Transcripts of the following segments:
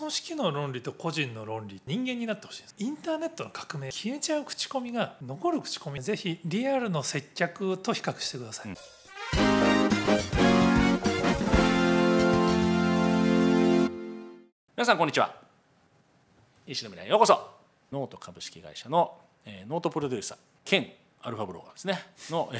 組織の論理と個人の論理人間になってほしいです。インターネットの革命消えちゃう口コミが残る口コミ。ぜひリアルの接客と比較してください、皆さんこんにちは。石野未来へようこそ。ノート株式会社の、えーノートプロデューサー兼アルファブロガーですね。の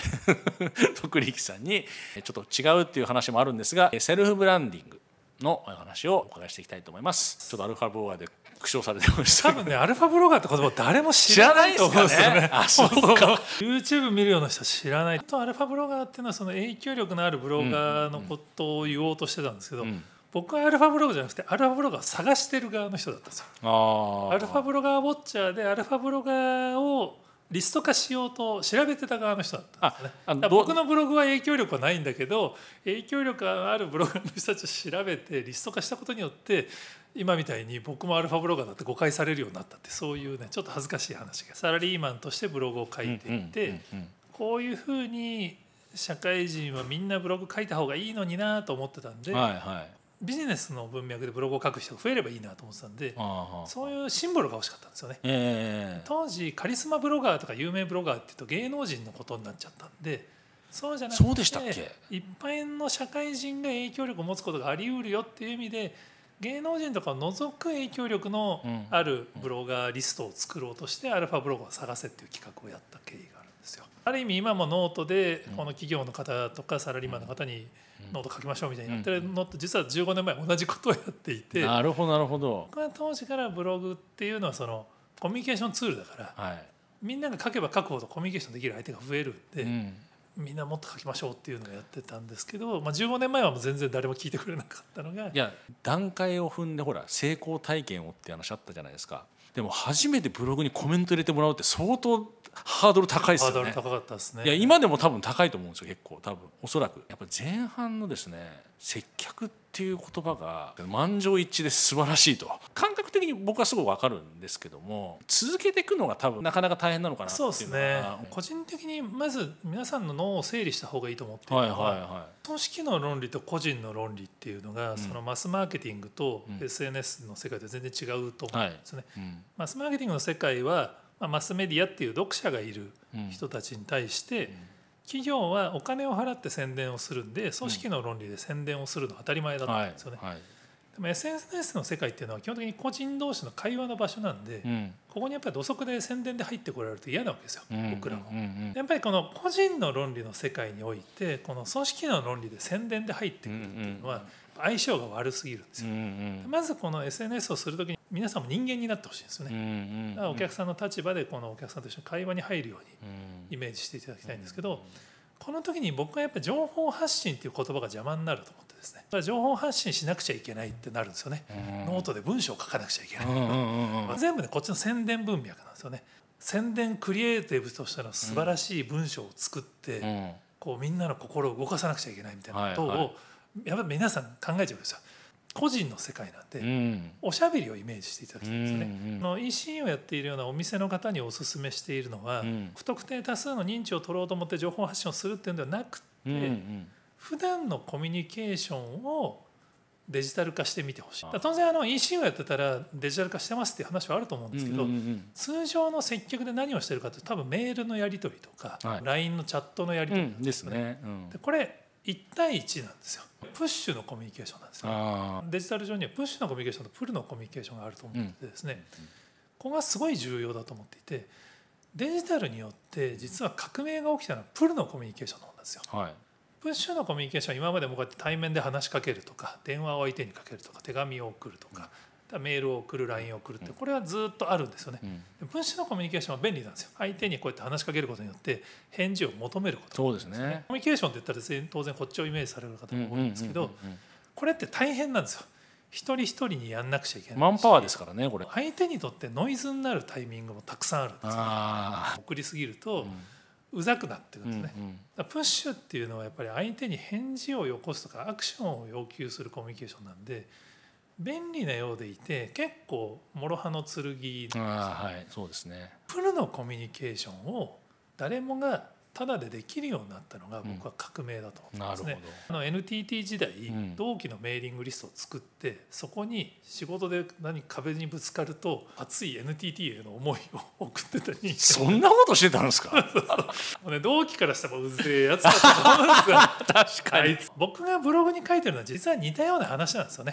徳力さんにえーちょっと違うっていう話もあるんですがえーセルフブランディングのお話をお伺いしていきたいと思います。ちょっとアルファブロガーで苦笑されてました。多分ねアルファブロガーって言葉誰も知らないと思うんですよね。ね。あそうか。YouTube 見るような人は知らない。とアルファブロガーっていうのはその影響力のあるブロガーのことを言おうとしてたんですけど、ん。僕はアルファブロガーじゃなくてアルファブロガーを探してる側の人だったんですよ。アルファブロガーウォッチャーでアルファブロガーをリスト化しようと調べてた側の人だったんですね。僕どのブログは影響力はないんだけど影響力があるブロガーの人たちを調べてリスト化したことによって今みたいに僕もアルファブロガーだって誤解されるようになったってそういうねちょっと恥ずかしい話がサラリーマンとしてブログを書いていて、こういうふうに社会人はみんなブログ書いた方がいいのになと思ってたんで、ビジネスの文脈でブログを書く人が増えればいいなと思ってたんでそういうシンボルが欲しかったんですよね。ええ。当時カリスマブロガーとか有名ブロガーっていうと芸能人のことになっちゃったんでそうじゃなくてそうでしたっけ？一般の社会人が影響力を持つことがあり得るよっていう意味で芸能人とかを除く影響力のうん。あるブロガーリストを作ろうとしてアルファブロガーを探せっていう企画をやった経緯がある意味今もノートでこの企業の方とかサラリーマンの方にノート書きましょうみたいにやってるのと実は15年前同じことをやっていてなるほどなるほど。当時からブログっていうのはそのコミュニケーションツールだからはい。みんなが書けば書くほどコミュニケーションできる相手が増えるんで、うん。みんなもっと書きましょうっていうのをやってたんですけど、まあ、15年前はもう全然誰も聞いてくれなかったのがいや段階を踏んでほら成功体験をって話あったじゃないですかでも初めてブログにコメント入れてもらうって相当ハードル高いですよね。ハードル高かったですね。いや今でも多分高いと思うんですよ結構。多分。おそらく。やっぱ前半のですね接客っていう言葉が満場一致で素晴らしいと。感覚的に僕はすごく分かるんですけども続けていくのが多分なかなか大変なのかなっていうそうですね。個人的にまず皆さんの脳を整理した方がいいと思っているはいのは、はい。は組織の論理と個人の論理っていうのが、そのマスマーケティングとうん。SNS の世界で全然違うといはい思うんですね。うん。マスマーケティングの世界は、まあ、マスメディアっていう読者がいるうん人たちに対して、企業はお金を払って宣伝をするんで組織の論理で宣伝をするのは当たり前だったはいんですよね。はいでも SNS の世界っていうのは基本的に個人同士の会話の場所なんで、うん。ここにやっぱり土足で宣伝で入ってこられると嫌なわけですよ、うん僕らも。うんうん。やっぱりこの個人の論理の世界においてこの組織の論理で宣伝で入ってくるっていうのは相性が悪すぎるんですうんうよ。ん。まずこの SNS をする時に皆さんも人間になってほしいんですようんうね。ん。だからお客さんの立場でこのお客さんと一緒に会話に入るようにうん。イメージしていただきたいんですけど、この時に僕はやっぱり情報発信っていう言葉が邪魔になると思ってですね。だから情報発信しなくちゃいけないってなるんですよね、うん。ノートで文章を書かなくちゃいけない、うんうんうんうん。全部ねこっちの宣伝文脈なんですよね。宣伝クリエイティブとしての素晴らしい文章を作って、うん。こうみんなの心を動かさなくちゃいけないみたいなことを、はいはいやっぱり皆さん考えちゃうんですよ。個人の世界なんで、うん。おしゃべりをイメージしていただきたいんですよね、うんうんあの EC をやっているようなお店の方にお勧めしているのは、うん。不特定多数の認知を取ろうと思って情報発信をするっていうんではなくて、うんうん。普段のコミュニケーションをデジタル化してみてほしい。当然あの EC をやってたらデジタル化してますっていう話はあると思うんですけど、うんうんうん。通常の接客で何をしてるかって多分メールのやり取りとか、はい。LINE のチャットのやり取り、うんですね。うん。でこれ1対1なんですよ。プッシュのコミュニケーションなんですよあデジタル上にはプッシュのコミュニケーションとプルのコミュニケーションがあると思っててですね、ここがすごい重要だと思っていてデジタルによって実は革命が起きたのはプルのコミュニケーションなんですよ。あはい。プッシュのコミュニケーションは今までもこうやって対面で話しかけるとか電話を相手にかけるとか手紙を送るとかメールを送る LINE を送るってこれはずっとあるんですよね。うん。プッシュのコミュニケーションは便利なんですよ。相手にこうやって話しかけることによって返事を求めることそうですね。コミュニケーションって言ったら全当然こっちをイメージされる方も多いんですけどうんうんうんこれって大変なんですよ。一人一人にやんなくちゃいけない。マンパワーですからねこれ。相手にとってノイズになるタイミングもたくさんあるんですよ。あ送りすぎるとあうざくなってくるうんんですね、うん。だからプッシュっていうのはやっぱり相手に返事をよこすとかアクションを要求するコミュニケーションなんで便利なようでいて結構諸刃の剣ああはいそうですね。プルのコミュニケーションを誰もがただでできるようになったのが僕は革命だと思ってますね。なる。あの NTT 時代、ん。同期のメーリングリストを作ってそこに仕事で何壁にぶつかると熱い NTT への思いを送ってたりそんなことしてたんですか？もうね、同期からしたらうぜえやつだと思うんですよ。確あいつ。僕がブログに書いてるのは実は似たような話なんですよね。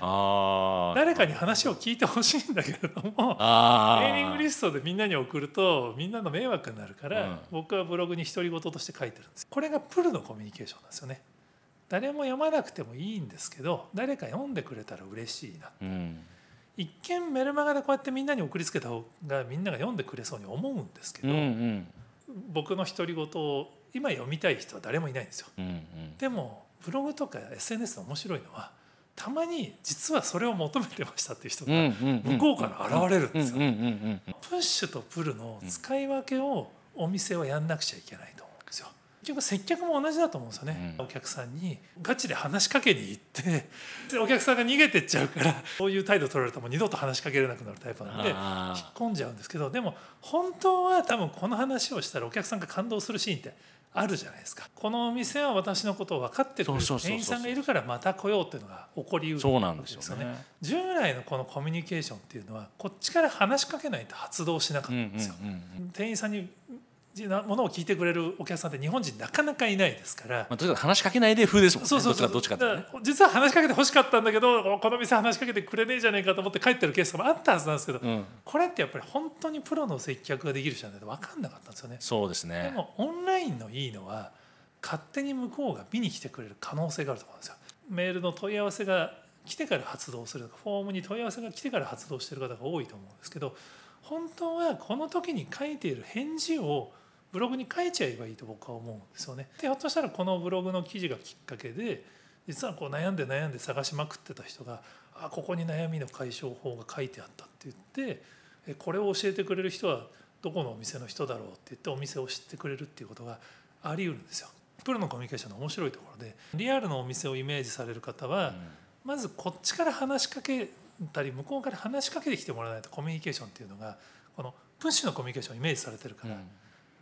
誰かに話を聞いてほしいんだけれどもあメーリングリストでみんなに送るとみんなの迷惑になるから、うん。僕はブログに独り言として書いてるんです。これがプルのコミュニケーションなんですよね。誰も読まなくてもいいんですけど誰か読んでくれたら嬉しいなうん。一見メルマガでこうやってみんなに送りつけた方がみんなが読んでくれそうに思うんですけうんど、うん。僕の独り言を今読みたい人は誰もいないんですよ。うんうん。でもブログとか SNS の面白いのはたまに実はそれを求めてましたっていう人が向こうから現れるんですよ。プッシュとプルの使い分けをお店はやんなくちゃいけないと局接客も同じだと思うんですよね、うん。お客さんにガチで話しかけに行ってでお客さんが逃げてっちゃうからそういう態度取られたらもう二度と話しかけれなくなるタイプなんで引っ込んじゃうんですけどでも本当は多分この話をしたらお客さんが感動するシーンってあるじゃないですか。このお店は私のことを分かってくれる店員さんがいるからまた来ようっていうのが起こりうるそうなんですよね。従来のこのコミュニケーションっていうのはこっちから話しかけないと発動しなかったうんですよ。うん店員さんになものを聞いてくれるお客さんって日本人なかなかいないですから。まあとにかく話しかけないで風ですもんねそうそうそうどっちかどっちかってね実は話しかけて欲しかったんだけどこの店話しかけてくれねえじゃねえかと思って帰ってるケースもあったはずなんですけど、うんこれってやっぱり本当にプロの接客ができる人ないと分かんなかったんですよね。そうですでねもオンラインのいいのは勝手に向こうが見に来てくれる可能性があると思うんですよ。メールの問い合わせが来てから発動するフォームに問い合わせが来てから発動している方が多いと思うんですけど本当はこの時に書いている返事をブログに書いちゃえばいいと僕は思うんですよね。でひょっとしたらこのブログの記事がきっかけで実はこう悩んで悩んで探しまくってた人があここに悩みの解消法が書いてあったって言ってえこれを教えてくれる人はどこのお店の人だろうって言ってお店を知ってくれるっていうことがあり得るんですよ。プロのコミュニケーションの面白いところでリアルのお店をイメージされる方は、まずこっちから話しかけたり向こうから話しかけてきてもらわないとコミュニケーションっていうのがこのプッシュのコミュニケーションをイメージされてるから、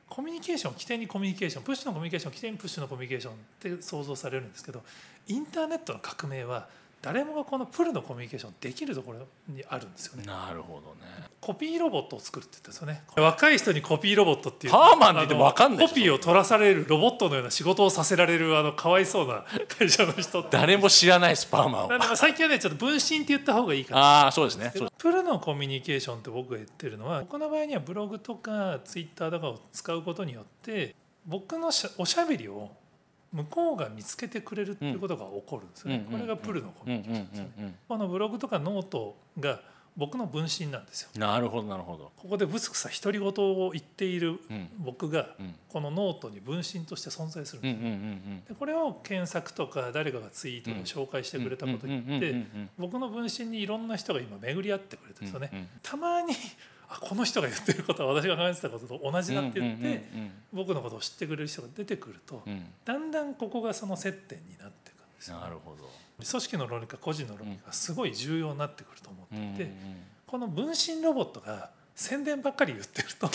コミュニケーション起点にコミュニケーションプッシュのコミュニケーション起点にプッシュのコミュニケーションって想像されるんですけどインターネットの革命は誰もがこのプルのコミュニケーションできるところにあるんですよね。なるほどね。コピーロボットを作るって言ったんですよね。若い人にコピーロボットっていうパーマンって言っても分かんないコピーを取らされるロボットのような仕事をさせられるあのかわいそうな会社の人って。誰も知らないスパーマンを。なんでまあ最近はねちょっと分身って言った方がいいかなああそうですね。プロのコミュニケーションって僕が言ってるのは僕の場合にはブログとかツイッターとかを使うことによって僕のしゃ、おしゃべりを向こうが見つけてくれるっていうことが起こるんですよね、うんこれがプルのコミュニケーションですよね、このブログとかノートが僕の分身なんですよ。うんなるほどなるほど。ここでぶつくさ独り言を言っているうん。僕がうん。このノートに分身として存在するんですでこれを検索とか誰かがツイートで紹介してくれたことによって僕の分身にいろんな人が今巡り合ってくれてるんですよね。たまにあこの人が言ってることは私が考えてたことと同じだって言って僕のことを知ってくれる人が出てくるとうんうんだんだんここがその接点になっていくんですよ。なるほど組織の論理か個人の論理がすごい重要になってくると思っていてこの分身ロボットが宣伝ばっかり言ってると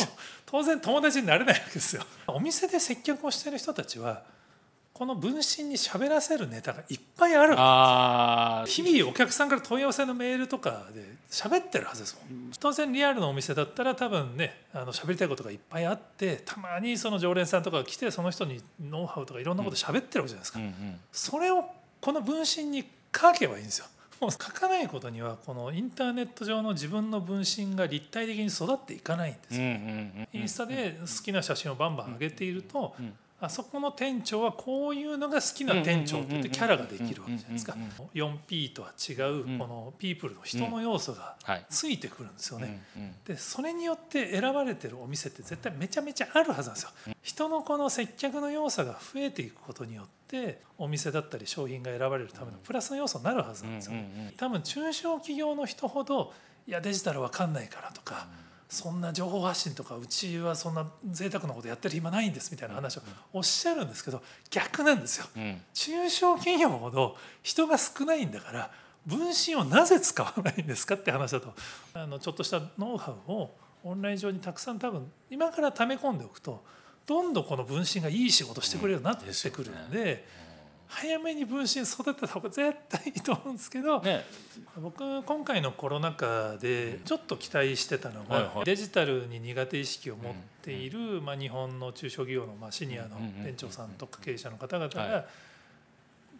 当然友達になれないわけですよ。お店で接客をしてる人たちはこの分身に喋らせるネタがいっぱいあるああ日々お客さんから問い合わせのメールとかで喋ってるはずです。もん当然リアルのお店だったら多分ねあの喋りたいことがいっぱいあってたまにその常連さんとかが来てその人にノウハウとかいろんなこと喋ってるわけじゃないですか、うんうん。それをこの分身に書けばいいんですよ。もう書かないことにはこのインターネット上の自分の分身が立体的に育っていかないんですよ、うんうんうんインスタで好きな写真をバンバン上げていると、うんあそこの店長はこういうのが好きな店長って言ってキャラができるわけじゃないですかうんうん 4P とは違うこのピープルの人の要素がはいついてくるんですよね。うんうんでそれによって選ばれてるお店って絶対めちゃめちゃあるはずなんですよ。人のこの接客の要素が増えていくことによってお店だったり商品が選ばれるためのプラスの要素になるはずなんですよね。うんうんうん多分中小企業の人ほどいやデジタルわかんないからとか、そんな情報発信とかうちはそんな贅沢なことやってる暇ないんですみたいな話をおっしゃるんですけど逆なんですよ。うん。中小企業ほど人が少ないんだから分身をなぜ使わないんですかって話だとあのちょっとしたノウハウをオンライン上にたくさん多分今から溜め込んでおくとどんどんこの分身がいい仕事してくれるようになってくるんで,、早めに分身育てた方が絶対いいと思うんですけど、ね。僕今回のコロナ禍でちょっと期待してたのが、はいはい。デジタルに苦手意識を持っている、まあ、日本の中小企業の、まあ、シニアの店長さんとか経営者の方々が、はい。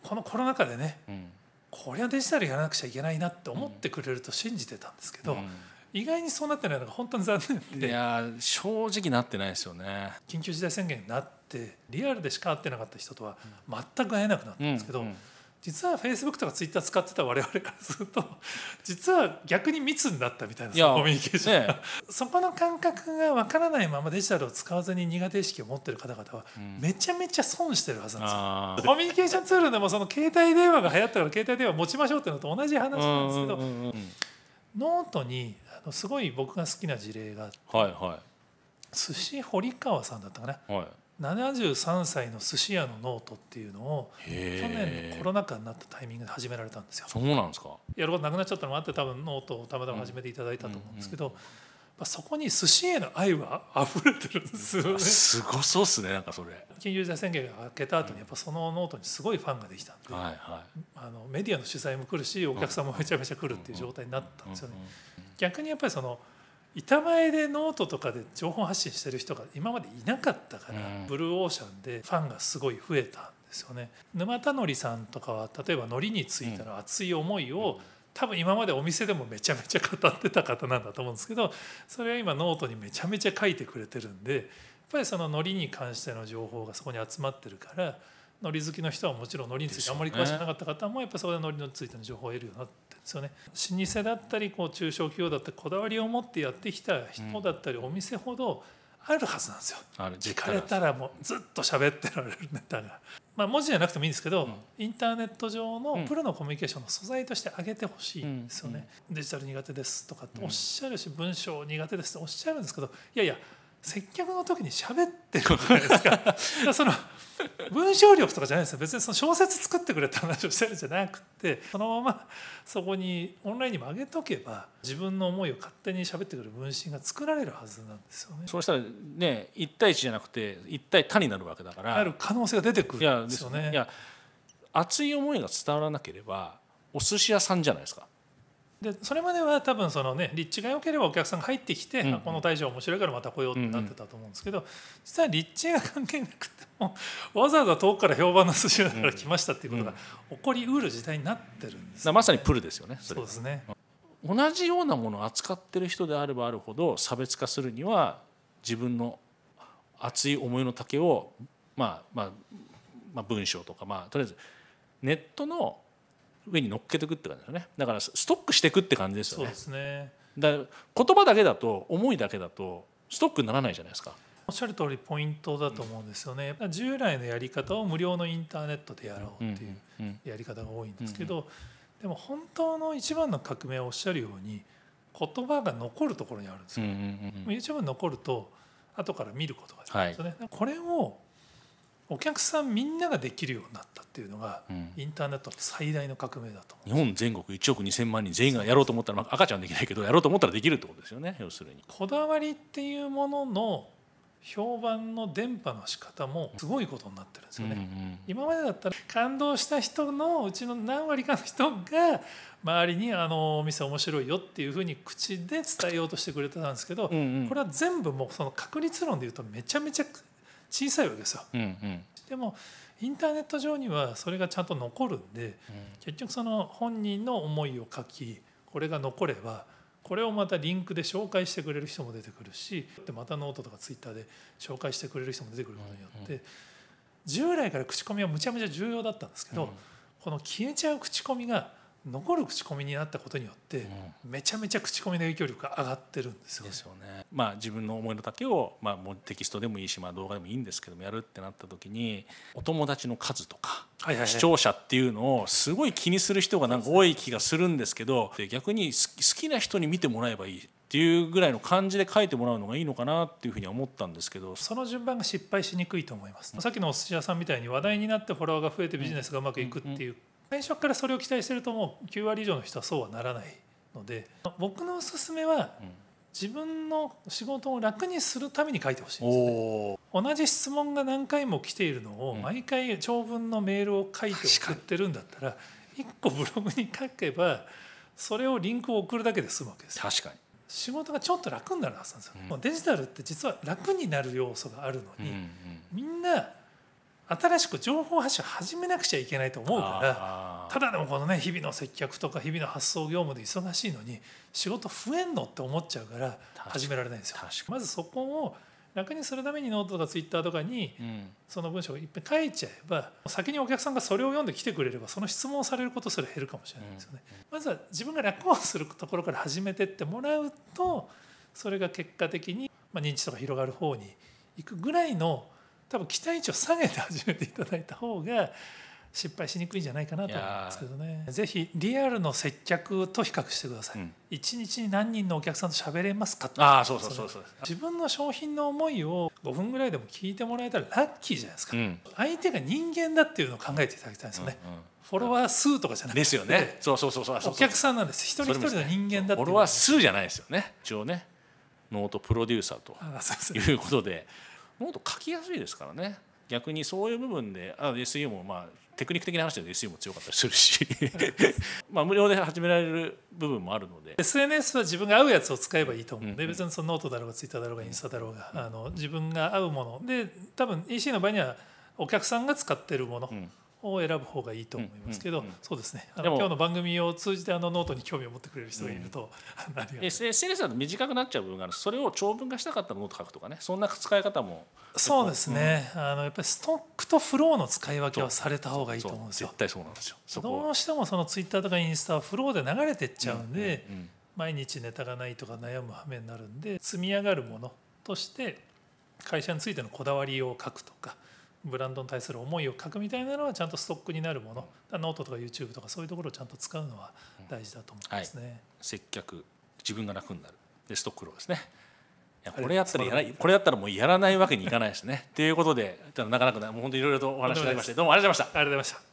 このコロナ禍でねうん。こりゃデジタルやらなくちゃいけないなって思ってくれると信じてたんですけど、意外にそうなってないのが本当に残念いでやー正直なってないですよね。緊急事態宣言になってリアルでしか会ってなかった人とは全く会えなくなったんですけど、うんうん実はフェイスブックとかツイッター使ってた我々からすると 実は逆に密になったみたいないやコミュニケーション。が、ね そこの感覚がわからないままデジタルを使わずに苦手意識を持ってる方々はめちゃめちゃ損してるはずなんですよ。あー。コミュニケーションツールでもその携帯電話が流行ったから携帯電話持ちましょうっていうのと同じ話なんですけど、うんうんうんうん。ノートにあのすごい僕が好きな事例がはいは寿司堀川さんだったかないはい。73歳の寿司屋のノートっていうのを去年コロナ禍になったタイミングで始められたんですよ。そうなんですか？やることなくなっちゃったのもあって多分ノートをたまたま始めていただいたと思うんですけど、まあそこに寿司への愛は溢れてるんですよね。すごそうっすねなんかそれ。緊急事態宣言が明けた後にやっぱそのノートにすごいファンができたんで、はいはあのメディアの取材も来るしお客さんもめちゃめちゃ来るっていう状態になったんい。ですよね。逆にやっぱりその板前でノートとかで情報発信してる人が今までいなかったから、うん。ブルーオーシャンでファンがすごい増えたんですよね。沼田海苔さんとかは例えば海苔についての熱い思いを、多分今までお店でもめちゃめちゃ語ってた方なんだと思うんですけどそれは今ノートにめちゃめちゃ書いてくれてるんでやっぱりその海苔に関しての情報がそこに集まってるから海苔好きの人はもちろん海苔についてあんまり詳しくなかった方もやっぱそこで海苔についての情報を得るようになってるんですよね。老舗だったりこう中小企業だったりこだわりを持ってやってきた人だったりお店ほどあるはずなんですよ。聞かれたらもうずっと喋ってられるネタが。まあ文字じゃなくてもいいんですけど、インターネット上のプロのコミュニケーションの素材として上げてほしいんですよね。デジタル苦手ですとかっておっしゃるし、文章苦手ですっておっしゃるんですけどいやいや接客の時に喋ってるじゃないですか。その文章力とかじゃないですよ別にその小説作ってくれって話をしてるんじゃなくてそのままそこにオンラインにも上げとけば自分の思いを勝手に喋ってくる分身が作られるはずなんですよね。そうしたらね一対一じゃなくて一対多になるわけだから。ある可能性が出てくるんですよね。いや熱い思いが伝わらなければお寿司屋さんじゃないですか。でそれまでは多分そのね立地が良ければお客さんが入ってきて、うんあこの大将面白いからまた来ようってなってたと思うんですけど、実は立地が関係なくてもわざわざ遠くから評判の寿司屋だから来ましたっていうことが起こりうる時代になってるんですだからまさにプルですよね。そうですね。同じようなものを扱ってる人であればあるほど差別化するには自分の熱い思いの丈を、まあまあまあ、文章とか、まあ、とりあえずネットの上に乗っけていくって感じですよね。だからストックしていくって感じですよね。そうですね。だ言葉だけだと思いだけだとストックにならないじゃないですか。おっしゃる通りポイントだと思うんですよね。やっぱ従来のやり方を無料のインターネットでやろうっていううんやり方が多いんですけど、でも本当の一番の革命はおっしゃるように言葉が残るところにあるんですよ。うんうんうんうん。YouTube に残ると後から見ることができるんですよね、これをお客さんみんなができるようになったっていうのが、うん。インターネットの最大の革命だと日本全国1億2,000万人全員がやろうと思ったら、まあ、赤ちゃんはできないけどやろうと思ったらできるってことですよね要するに。こだわりっていうものの評判の伝播の仕方もすごいことになってるんですよね、うんうん今までだったら感動した人のうちの何割かの人が周りにあのお店面白いよっていうふうに口で伝えようとしてくれてたんですけど、うんうん。これは全部もうその確率論でいうとめちゃめちゃ小さいわけですよ。うんうん。でもインターネット上にはそれがちゃんと残るんで結局その本人の思いを書きこれが残ればこれをまたリンクで紹介してくれる人も出てくるしでまたノートとかツイッターで紹介してくれる人も出てくることによって従来から口コミはむちゃむちゃ重要だったんですけど、この消えちゃう口コミが残る口コミになったことによってめちゃめちゃ口コミの影響力が上がってるんですよね。ですよね。まあ自分の思いの丈をまあもうテキストでもいいしまあ動画でもいいんですけどもやるってなった時にお友達の数とかはいはいはい。視聴者っていうのをすごい気にする人がなんか多い気がするんですけどで逆に好きな人に見てもらえばいいっていうぐらいの感じで書いてもらうのがいいのかなっていうふうには思ったんですけど。その順番が失敗しにくいと思います、さっきのお寿司屋さんみたいに話題になってフォロワーが増えてビジネスがうまくいくっていう、最初からそれを期待してるともう9割以上の人はそうはならないので僕のおすすめは自分の仕事を楽にするために書いてほしいんですよね。同じ質問が何回も来ているのをうん。毎回長文のメールを書いて送ってるんだったら1個ブログに書けばそれをリンクを送るだけで済むわけですよ。確か仕事がちょっと楽になるはずなんですよ、うん。デジタルって実は楽になる要素があるのに、みんな新しく情報発信を始めなくちゃいけないと思うからただでもこのね日々の接客とか日々の発送業務で忙しいのに仕事増えんのって思っちゃうから始められないんですよ。まずそこを楽にするためにノートとかツイッターとかにうん。その文章をいっぺん書いちゃえば先にお客さんがそれを読んで来てくれればその質問をされることすら減るかもしれないですよね、まずは自分が楽をするところから始めてってもらうとそれが結果的に、まあ、認知とか広がる方に行くぐらいの多分期待値を下げて始めていただいた方が失敗しにくいんじゃないかなと思うんですけどね。ぜひリアルの接客と比較してください、うん。一日に何人のお客さんと喋れますかああそうそうそうそう。自分の商品の思いを5分ぐらいでも聞いてもらえたらラッキーじゃないですか、うん。相手が人間だっていうのを考えていただきたいんですよね、うんうんフォロワー数とかじゃなくてですよね。そうそうそうそう。お客さんなんです。一人一人の人間だっていうフォロワー数じゃないですよね。一応ね。ノートプロデューサーとあそうそう。いうことでノート書きやすいですからね。逆にそういう部分であ SEO もまあテクニック的な話で SEO も強かったりするし。まあ無料で始められる部分もあるので。SNS は自分が合うやつを使えばいいと思う。ので、うんうん。別にそのノートだろうがツイッターだろうがインスタだろうが、あの自分が合うもの。で多分 EC の場合にはお客さんが使ってるもの。うんを選ぶ方がいいと思いますけど、うんうんうんそうですね。あの今日の番組を通じてあのノートに興味を持ってくれる人がいると、ありがたい SNS だと短くなっちゃう部分がある。それを長文化したかったらノート書くとかね。そんな使い方も。そうですね、あのやっぱりストックとフローの使い分けはされた方がいいと思うんですよ。絶対そうなんですよ。どうしてもそのツイッターとかインスタはフローで流れてっちゃうんで、うんうん。毎日ネタがないとか悩む羽目になるんで積み上がるものとして会社についてのこだわりを書くとかブランドに対する思いを書くみたいなのはちゃんとストックになるもの。ノートとか YouTube とかそういうところをちゃんと使うのは大事だと思いますね。接客自分が楽になる。でストックフローですね。これやったらやらこれやったらもうやらないわけにいかないですねということでなかなかなもう本当にいろいろとお話しいただきましてどうもありがとうございました。ありがとうございました